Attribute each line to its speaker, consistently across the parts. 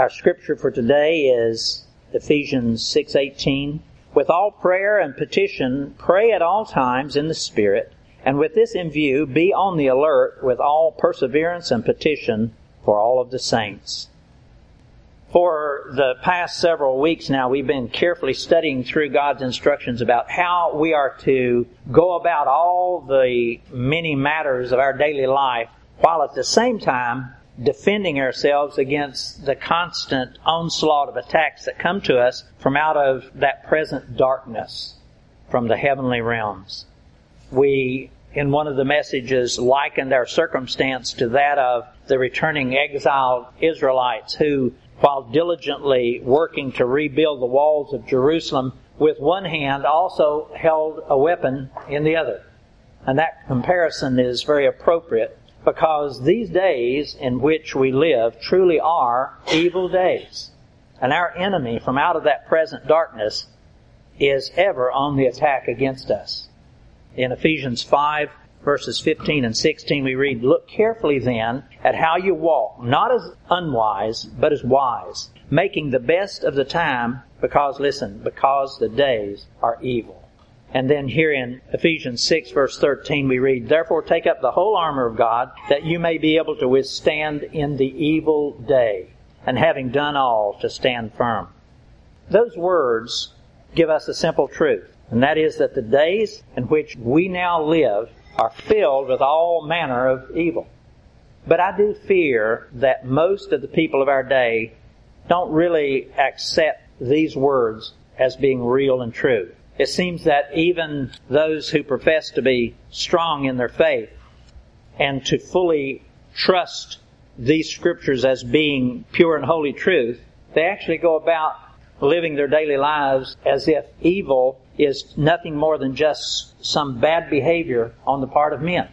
Speaker 1: Our scripture for today is Ephesians 6:18. With all prayer and petition, pray at all times in the Spirit, and with this in view, be on the alert with all perseverance and petition for all of the saints. For the past several weeks now, we've been carefully studying through God's instructions about how we are to go about all the many matters of our daily life while at the same time defending ourselves against the constant onslaught of attacks that come to us from out of that present darkness from the heavenly realms. We, in one of the messages, likened our circumstance to that of the returning exiled Israelites who, while diligently working to rebuild the walls of Jerusalem, with one hand also held a weapon in the other. And that comparison is very appropriate because these days in which we live truly are evil days. And our enemy from out of that present darkness is ever on the attack against us. In Ephesians 5 verses 15 and 16 we read, Look carefully then at how you walk, not as unwise, but as wise, making the best of the time because, listen, because the days are evil. And then here in Ephesians 6 verse 13 we read, Therefore take up the whole armor of God, that you may be able to withstand in the evil day, and having done all, to stand firm. Those words give us a simple truth, and that is that the days in which we now live are filled with all manner of evil. But I do fear that most of the people of our day don't really accept these words as being real and true it seems that even those who profess to be strong in their faith and to fully trust these scriptures as being pure and holy truth, they actually go about living their daily lives as if evil is nothing more than just some bad behavior on the part of men.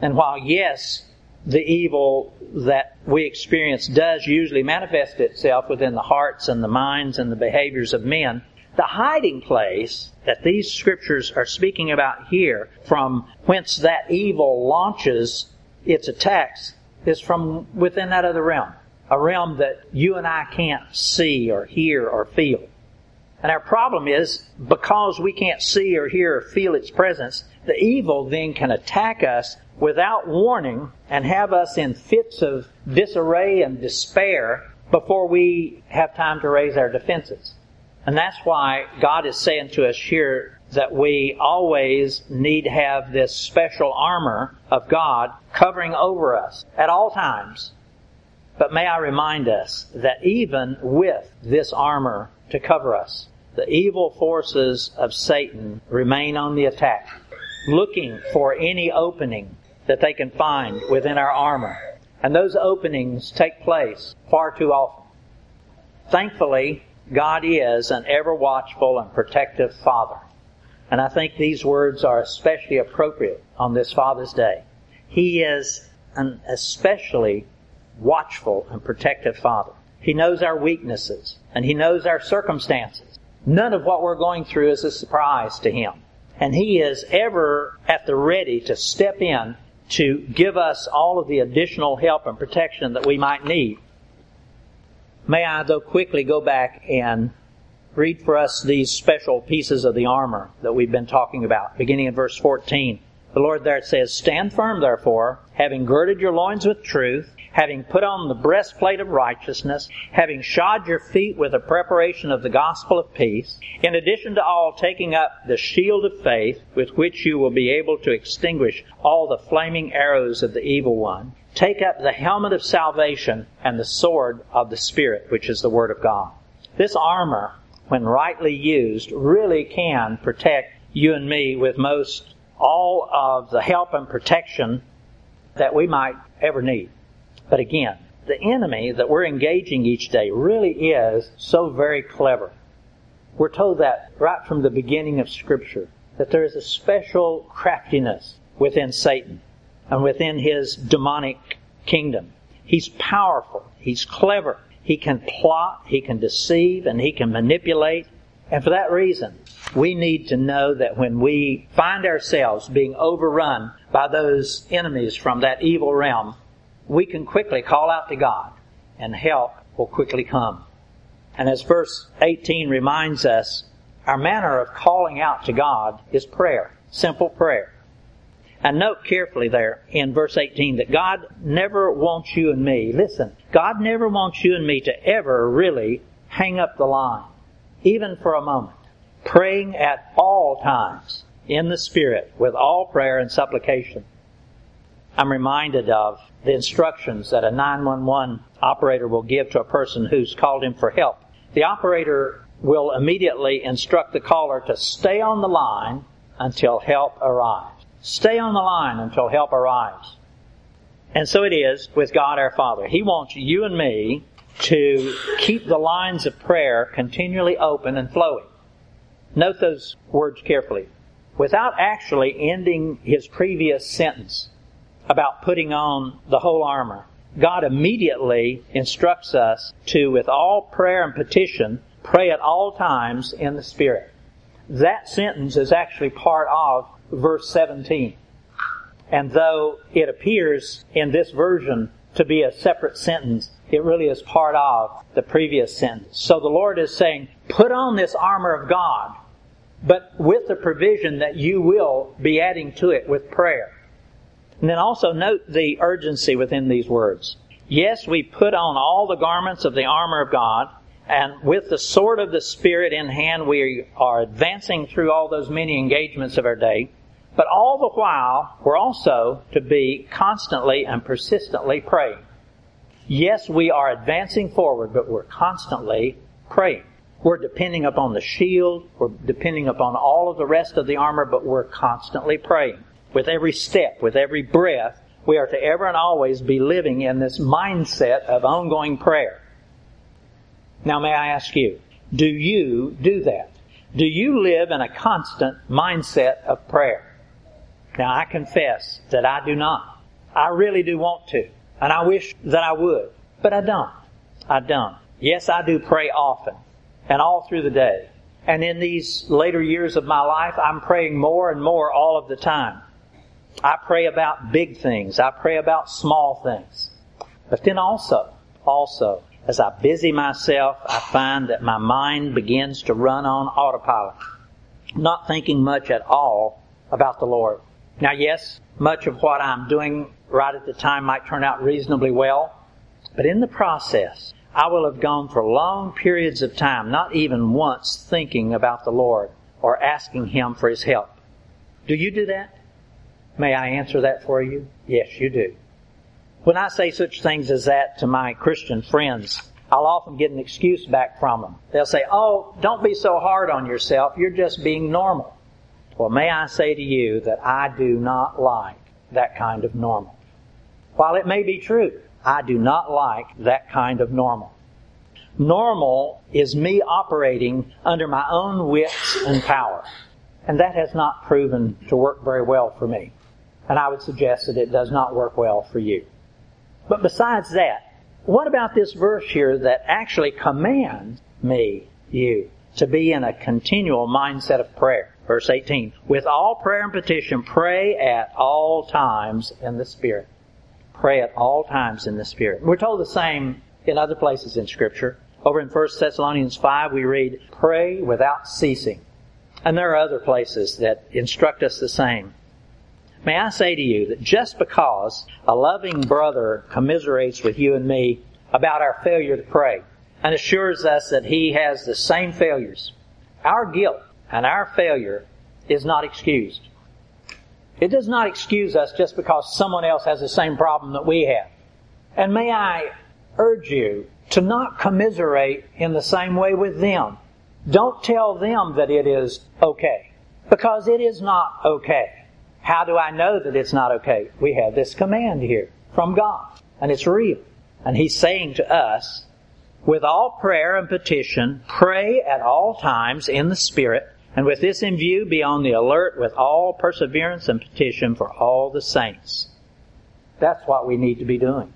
Speaker 1: And while yes, the evil that we experience does usually manifest itself within the hearts and the minds and the behaviors of men, the hiding place that these scriptures are speaking about here, from whence that evil launches its attacks, is from within that other realm. A realm that you and I can't see or hear or feel. And our problem is, because we can't see or hear or feel its presence, the evil then can attack us without warning and have us in fits of disarray and despair before we have time to raise our defenses. And that's why God is saying to us here that we always need to have this special armor of God covering over us at all times. But may I remind us that even with this armor to cover us, the evil forces of Satan remain on the attack, looking for any opening that they can find within our armor. And those openings take place far too often. Thankfully, God is an ever watchful and protective Father. And I think these words are especially appropriate on this Father's Day. He is an especially watchful and protective Father. He knows our weaknesses and He knows our circumstances. None of what we're going through is a surprise to Him. And He is ever at the ready to step in to give us all of the additional help and protection that we might need May I, though, quickly go back and read for us these special pieces of the armor that we've been talking about, beginning in verse 14. The Lord there says, Stand firm, therefore, having girded your loins with truth, having put on the breastplate of righteousness, having shod your feet with the preparation of the gospel of peace, in addition to all, taking up the shield of faith, with which you will be able to extinguish all the flaming arrows of the evil one. Take up the helmet of salvation and the sword of the Spirit, which is the Word of God. This armor, when rightly used, really can protect you and me with most all of the help and protection that we might ever need. But again, the enemy that we're engaging each day really is so very clever. We're told that right from the beginning of Scripture, that there is a special craftiness within Satan and within his demonic kingdom. He's powerful. He's clever. He can plot, he can deceive, and he can manipulate. And for that reason, we need to know that when we find ourselves being overrun by those enemies from that evil realm, we can quickly call out to God and help will quickly come. And as verse 18 reminds us, our manner of calling out to God is prayer, simple prayer. And note carefully there in verse 18 that God never wants you and me, listen, God never wants you and me to ever really hang up the line, even for a moment. Praying at all times in the Spirit with all prayer and supplication. I'm reminded of the instructions that a 911 operator will give to a person who's called him for help. The operator will immediately instruct the caller to stay on the line until help arrives. Stay on the line until help arrives. And so it is with God our Father. He wants you and me to keep the lines of prayer continually open and flowing. Note those words carefully. Without actually ending his previous sentence about putting on the whole armor, God immediately instructs us to, with all prayer and petition, pray at all times in the Spirit. That sentence is actually part of verse 17. And though it appears in this version to be a separate sentence, it really is part of the previous sentence. So the Lord is saying, put on this armor of God, but with the provision that you will be adding to it with prayer. And then also note the urgency within these words. Yes, we put on all the garments of the armor of God, and with the sword of the Spirit in hand, we are advancing through all those many engagements of our day. But all the while, we're also to be constantly and persistently praying. Yes, we are advancing forward, but we're constantly praying. We're depending upon the shield, we're depending upon all of the rest of the armor, but we're constantly praying. With every step, with every breath, we are to ever and always be living in this mindset of ongoing prayer. Now may I ask you, do you do that? Do you live in a constant mindset of prayer? Now I confess that I do not. I really do want to. And I wish that I would. But I don't. I don't. Yes, I do pray often. And all through the day. And in these later years of my life, I'm praying more and more all of the time. I pray about big things. I pray about small things. But then also, also, as I busy myself, I find that my mind begins to run on autopilot, not thinking much at all about the Lord. Now, yes, much of what I'm doing right at the time might turn out reasonably well, but in the process, I will have gone for long periods of time, not even once thinking about the Lord or asking Him for His help. Do you do that? May I answer that for you? Yes, you do. When I say such things as that to my Christian friends, I'll often get an excuse back from them. They'll say, Oh, don't be so hard on yourself. You're just being normal. Well, may I say to you that I do not like that kind of normal. While it may be true, I do not like that kind of normal. Normal is me operating under my own wits and power. And that has not proven to work very well for me. And I would suggest that it does not work well for you. But besides that, what about this verse here that actually commands me, you, to be in a continual mindset of prayer? Verse 18. With all prayer and petition, pray at all times in the Spirit. Pray at all times in the Spirit. We're told the same in other places in Scripture. Over in 1 Thessalonians 5, we read, pray without ceasing. And there are other places that instruct us the same. May I say to you that just because a loving brother commiserates with you and me about our failure to pray and assures us that he has the same failures, our guilt and our failure is not excused. It does not excuse us just because someone else has the same problem that we have. And may I urge you to not commiserate in the same way with them. Don't tell them that it is okay. Because it is not okay. How do I know that it's not okay? We have this command here from God. And it's real. And He's saying to us, with all prayer and petition, pray at all times in the Spirit, and with this in view, be on the alert with all perseverance and petition for all the saints. That's what we need to be doing.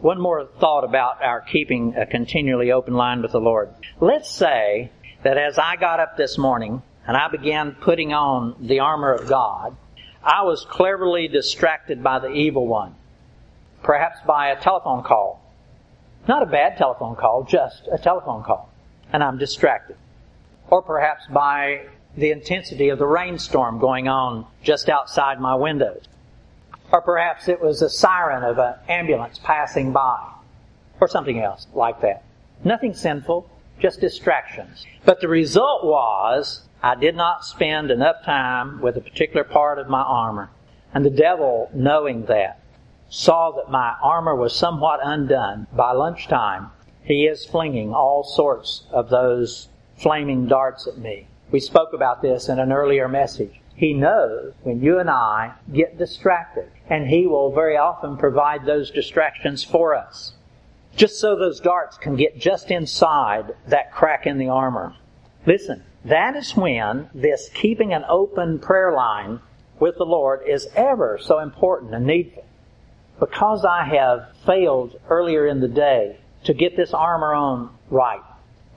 Speaker 1: One more thought about our keeping a continually open line with the Lord. Let's say that as I got up this morning and I began putting on the armor of God, I was cleverly distracted by the evil one. Perhaps by a telephone call. Not a bad telephone call, just a telephone call. And I'm distracted. Or perhaps by the intensity of the rainstorm going on just outside my windows. Or perhaps it was a siren of an ambulance passing by. Or something else like that. Nothing sinful, just distractions. But the result was I did not spend enough time with a particular part of my armor. And the devil, knowing that, saw that my armor was somewhat undone. By lunchtime, he is flinging all sorts of those flaming darts at me. We spoke about this in an earlier message. He knows when you and I get distracted, and He will very often provide those distractions for us. Just so those darts can get just inside that crack in the armor. Listen, that is when this keeping an open prayer line with the Lord is ever so important and needful. Because I have failed earlier in the day to get this armor on right,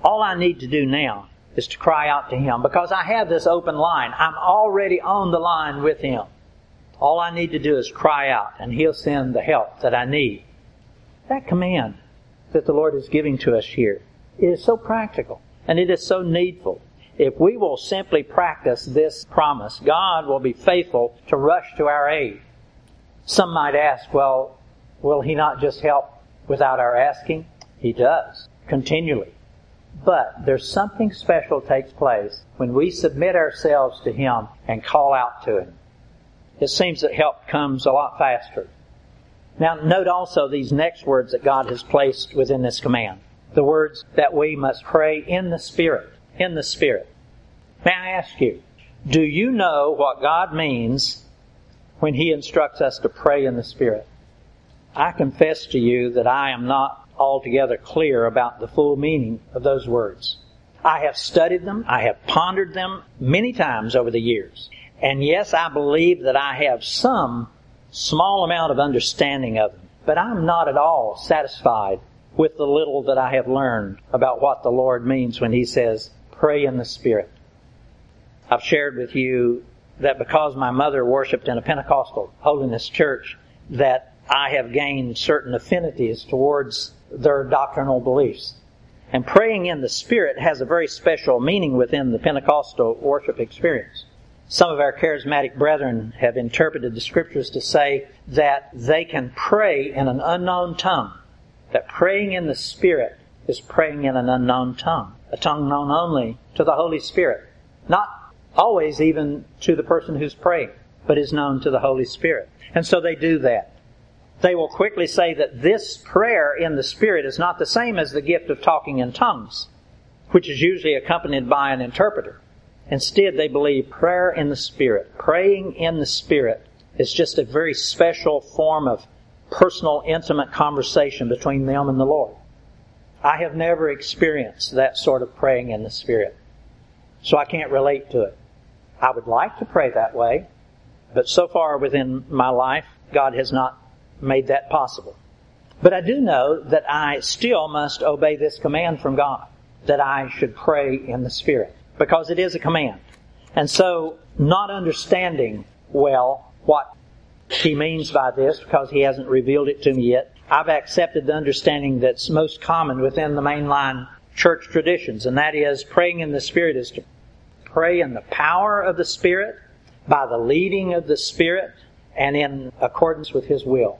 Speaker 1: all I need to do now is to cry out to Him because I have this open line. I'm already on the line with Him. All I need to do is cry out and He'll send the help that I need. That command that the Lord is giving to us here is so practical and it is so needful. If we will simply practice this promise, God will be faithful to rush to our aid. Some might ask, well, will He not just help without our asking? He does, continually. But there's something special takes place when we submit ourselves to Him and call out to Him. It seems that help comes a lot faster. Now note also these next words that God has placed within this command. The words that we must pray in the Spirit. In the Spirit. May I ask you, do you know what God means when He instructs us to pray in the Spirit? I confess to you that I am not altogether clear about the full meaning of those words. I have studied them, I have pondered them many times over the years. And yes, I believe that I have some small amount of understanding of them, but I'm not at all satisfied with the little that I have learned about what the Lord means when He says, pray in the Spirit. I've shared with you that because my mother worshiped in a Pentecostal holiness church, that I have gained certain affinities towards their doctrinal beliefs. And praying in the Spirit has a very special meaning within the Pentecostal worship experience. Some of our charismatic brethren have interpreted the scriptures to say that they can pray in an unknown tongue. That praying in the Spirit is praying in an unknown tongue. A tongue known only to the Holy Spirit. Not always even to the person who's praying, but is known to the Holy Spirit. And so they do that they will quickly say that this prayer in the Spirit is not the same as the gift of talking in tongues, which is usually accompanied by an interpreter. Instead, they believe prayer in the Spirit, praying in the Spirit, is just a very special form of personal, intimate conversation between them and the Lord. I have never experienced that sort of praying in the Spirit, so I can't relate to it. I would like to pray that way, but so far within my life, God has not made that possible. But I do know that I still must obey this command from God, that I should pray in the Spirit, because it is a command. And so, not understanding well what he means by this, because he hasn't revealed it to me yet, I've accepted the understanding that's most common within the mainline church traditions, and that is praying in the Spirit is to pray in the power of the Spirit, by the leading of the Spirit, and in accordance with His will.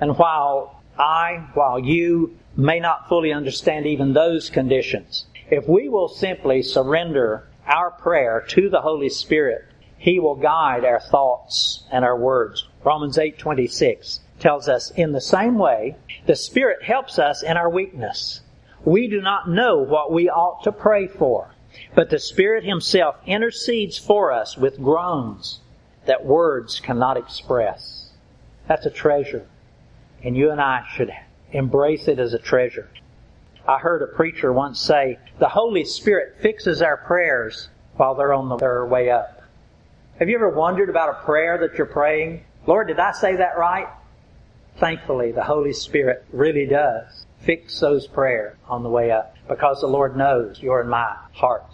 Speaker 1: And while I, while you may not fully understand even those conditions, if we will simply surrender our prayer to the Holy Spirit, He will guide our thoughts and our words. Romans 8:26 tells us, in the same way, the Spirit helps us in our weakness. We do not know what we ought to pray for, but the Spirit Himself intercedes for us with groans that words cannot express. That's a treasure. And you and I should embrace it as a treasure. I heard a preacher once say, the Holy Spirit fixes our prayers while they're on their way up. Have you ever wondered about a prayer that you're praying? Lord, did I say that right? Thankfully, the Holy Spirit really does fix those prayers on the way up because the Lord knows your and my heart.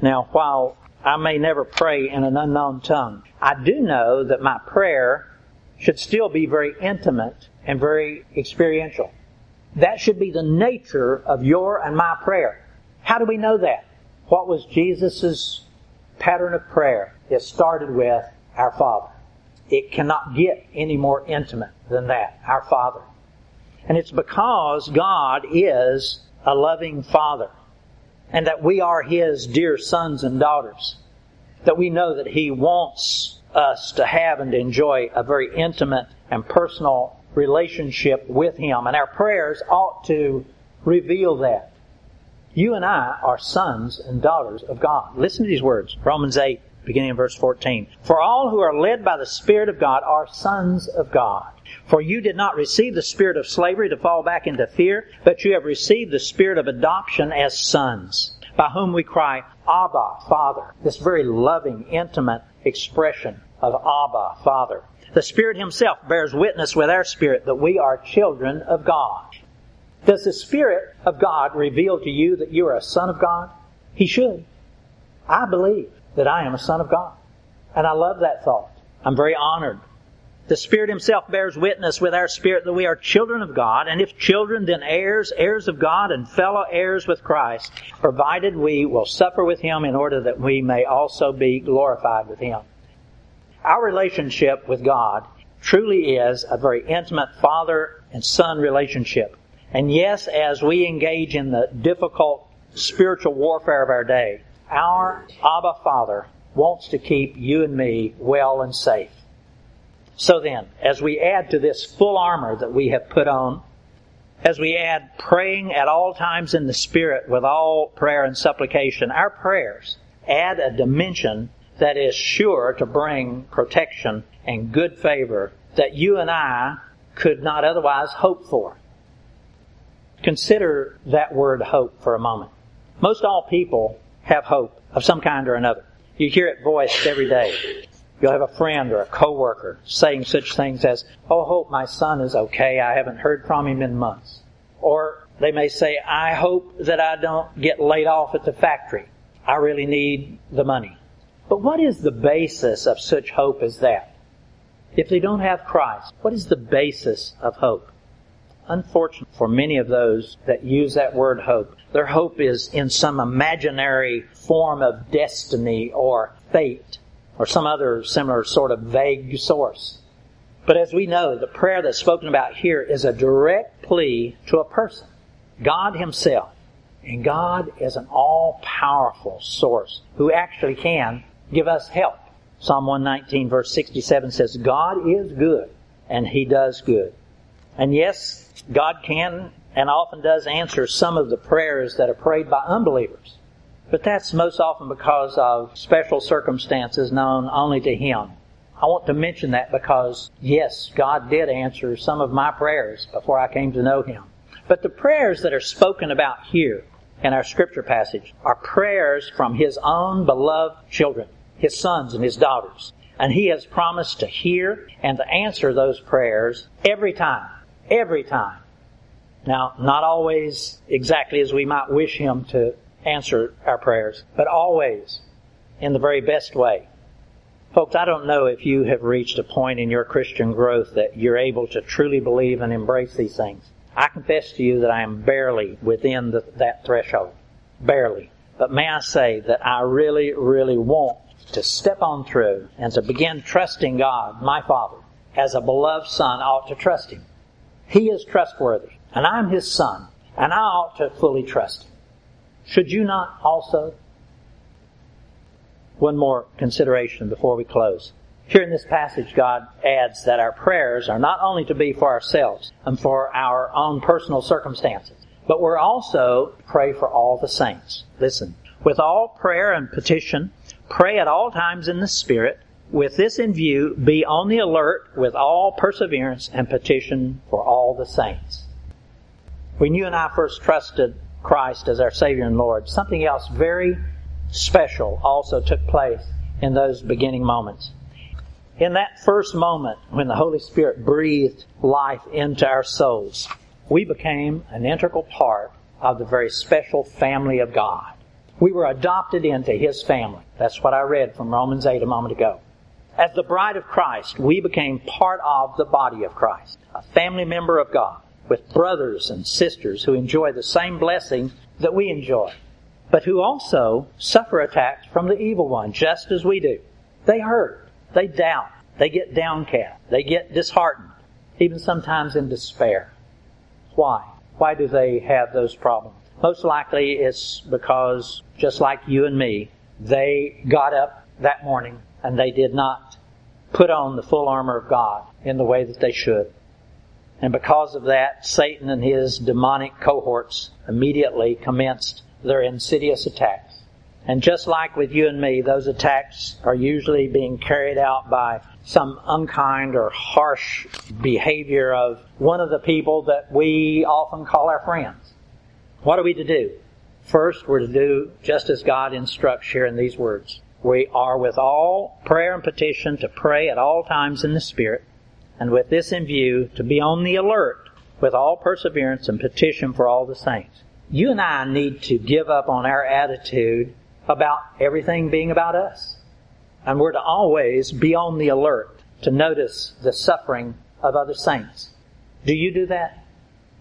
Speaker 1: Now, while I may never pray in an unknown tongue, I do know that my prayer should still be very intimate and very experiential. That should be the nature of your and my prayer. How do we know that? What was Jesus' pattern of prayer? It started with our Father. It cannot get any more intimate than that, our Father. And it's because God is a loving Father and that we are His dear sons and daughters. That we know that He wants us to have and enjoy a very intimate and personal relationship with Him. And our prayers ought to reveal that. You and I are sons and daughters of God. Listen to these words. Romans 8, beginning in verse 14. For all who are led by the Spirit of God are sons of God. For you did not receive the spirit of slavery to fall back into fear, but you have received the spirit of adoption as sons, by whom we cry, Abba, Father. This very loving, intimate expression of Abba, Father. The Spirit Himself bears witness with our spirit that we are children of God. Does the Spirit of God reveal to you that you are a son of God? He should. I believe that I am a son of God. And I love that thought. I'm very honored. The Spirit Himself bears witness with our spirit that we are children of God, and if children, then heirs, heirs of God, and fellow heirs with Christ, provided we will suffer with Him in order that we may also be glorified with Him. Our relationship with God truly is a very intimate father and son relationship. And yes, as we engage in the difficult spiritual warfare of our day, our Abba Father wants to keep you and me well and safe. So then, as we add to this full armor that we have put on, as we add praying at all times in the Spirit with all prayer and supplication, our prayers add a dimension that is sure to bring protection and good favor that you and I could not otherwise hope for. Consider that word hope for a moment. Most all people have hope of some kind or another. You hear it voiced every day. You'll have a friend or a coworker saying such things as, Oh, hope my son is okay. I haven't heard from him in months. Or they may say, I hope that I don't get laid off at the factory. I really need the money. But what is the basis of such hope as that? If they don't have Christ, what is the basis of hope? Unfortunate for many of those that use that word hope, their hope is in some imaginary form of destiny or fate or some other similar sort of vague source. But as we know, the prayer that's spoken about here is a direct plea to a person, God Himself. And God is an all powerful source who actually can give us help. Psalm 119 verse 67 says, God is good and He does good. And yes, God can and often does answer some of the prayers that are prayed by unbelievers. But that's most often because of special circumstances known only to Him. I want to mention that because, yes, God did answer some of my prayers before I came to know Him. But the prayers that are spoken about here in our scripture passage are prayers from His own beloved children his sons and his daughters. And he has promised to hear and to answer those prayers every time. Every time. Now, not always exactly as we might wish him to answer our prayers, but always in the very best way. Folks, I don't know if you have reached a point in your Christian growth that you're able to truly believe and embrace these things. I confess to you that I am barely within the, that threshold. Barely. But may I say that I really, really want to step on through and to begin trusting God, my Father, as a beloved son ought to trust Him. He is trustworthy, and I'm His son, and I ought to fully trust Him. Should you not also? One more consideration before we close. Here in this passage, God adds that our prayers are not only to be for ourselves and for our own personal circumstances, but we're also to pray for all the saints. Listen, with all prayer and petition, Pray at all times in the Spirit. With this in view, be on the alert with all perseverance and petition for all the saints. When you and I first trusted Christ as our Savior and Lord, something else very special also took place in those beginning moments. In that first moment when the Holy Spirit breathed life into our souls, we became an integral part of the very special family of God. We were adopted into His family. That's what I read from Romans 8 a moment ago. As the bride of Christ, we became part of the body of Christ, a family member of God. with brothers and sisters who enjoy the same blessing that we enjoy, but who also suffer attacks from the evil one just as we do. They hurt, they doubt, they get downcast, they get disheartened, even sometimes in despair. Why? Why do they have those problems? Most likely it's because, just like you and me, they got up that morning and they did not put on the full armor of God in the way that they should. And because of that, Satan and his demonic cohorts immediately commenced their insidious attacks. And just like with you and me, those attacks are usually being carried out by some unkind or harsh behavior of one of the people that we often call our friends. What are we to do? First, we're to do just as God instructs here in these words. We are with all prayer and petition to pray at all times in the Spirit, and with this in view, to be on the alert with all perseverance and petition for all the saints. You and I need to give up on our attitude about everything being about us. And we're to always be on the alert to notice the suffering of other saints. Do you do that?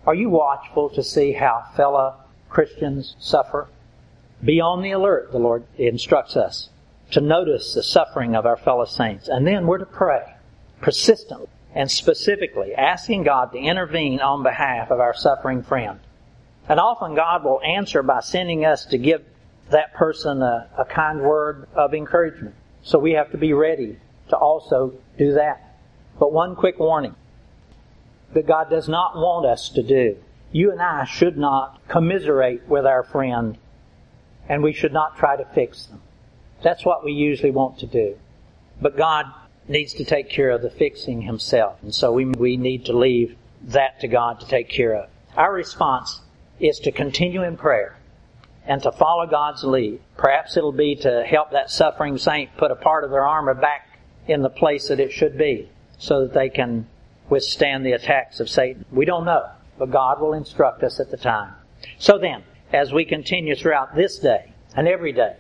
Speaker 1: Are you watchful to see how fellow Christians suffer? Be on the alert, the Lord instructs us, to notice the suffering of our fellow saints. And then we're to pray persistently and specifically, asking God to intervene on behalf of our suffering friend. And often God will answer by sending us to give that person a, a kind word of encouragement. So we have to be ready to also do that. But one quick warning that God does not want us to do. You and I should not commiserate with our friend and we should not try to fix them. That's what we usually want to do. But God needs to take care of the fixing himself. And so we, we need to leave that to God to take care of. Our response is to continue in prayer and to follow God's lead. Perhaps it'll be to help that suffering saint put a part of their armor back in the place that it should be so that they can withstand the attacks of Satan. We don't know, but God will instruct us at the time. So then, as we continue throughout this day and every day,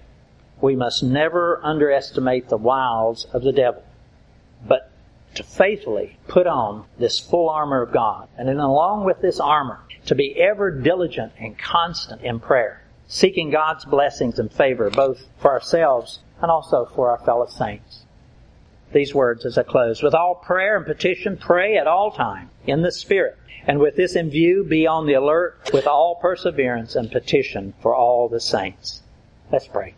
Speaker 1: we must never underestimate the wiles of the devil, but to faithfully put on this full armor of God. And then along with this armor, to be ever diligent and constant in prayer seeking God's blessings and favor both for ourselves and also for our fellow saints. These words as I close. With all prayer and petition, pray at all time in the Spirit. And with this in view, be on the alert with all perseverance and petition for all the saints. Let's pray.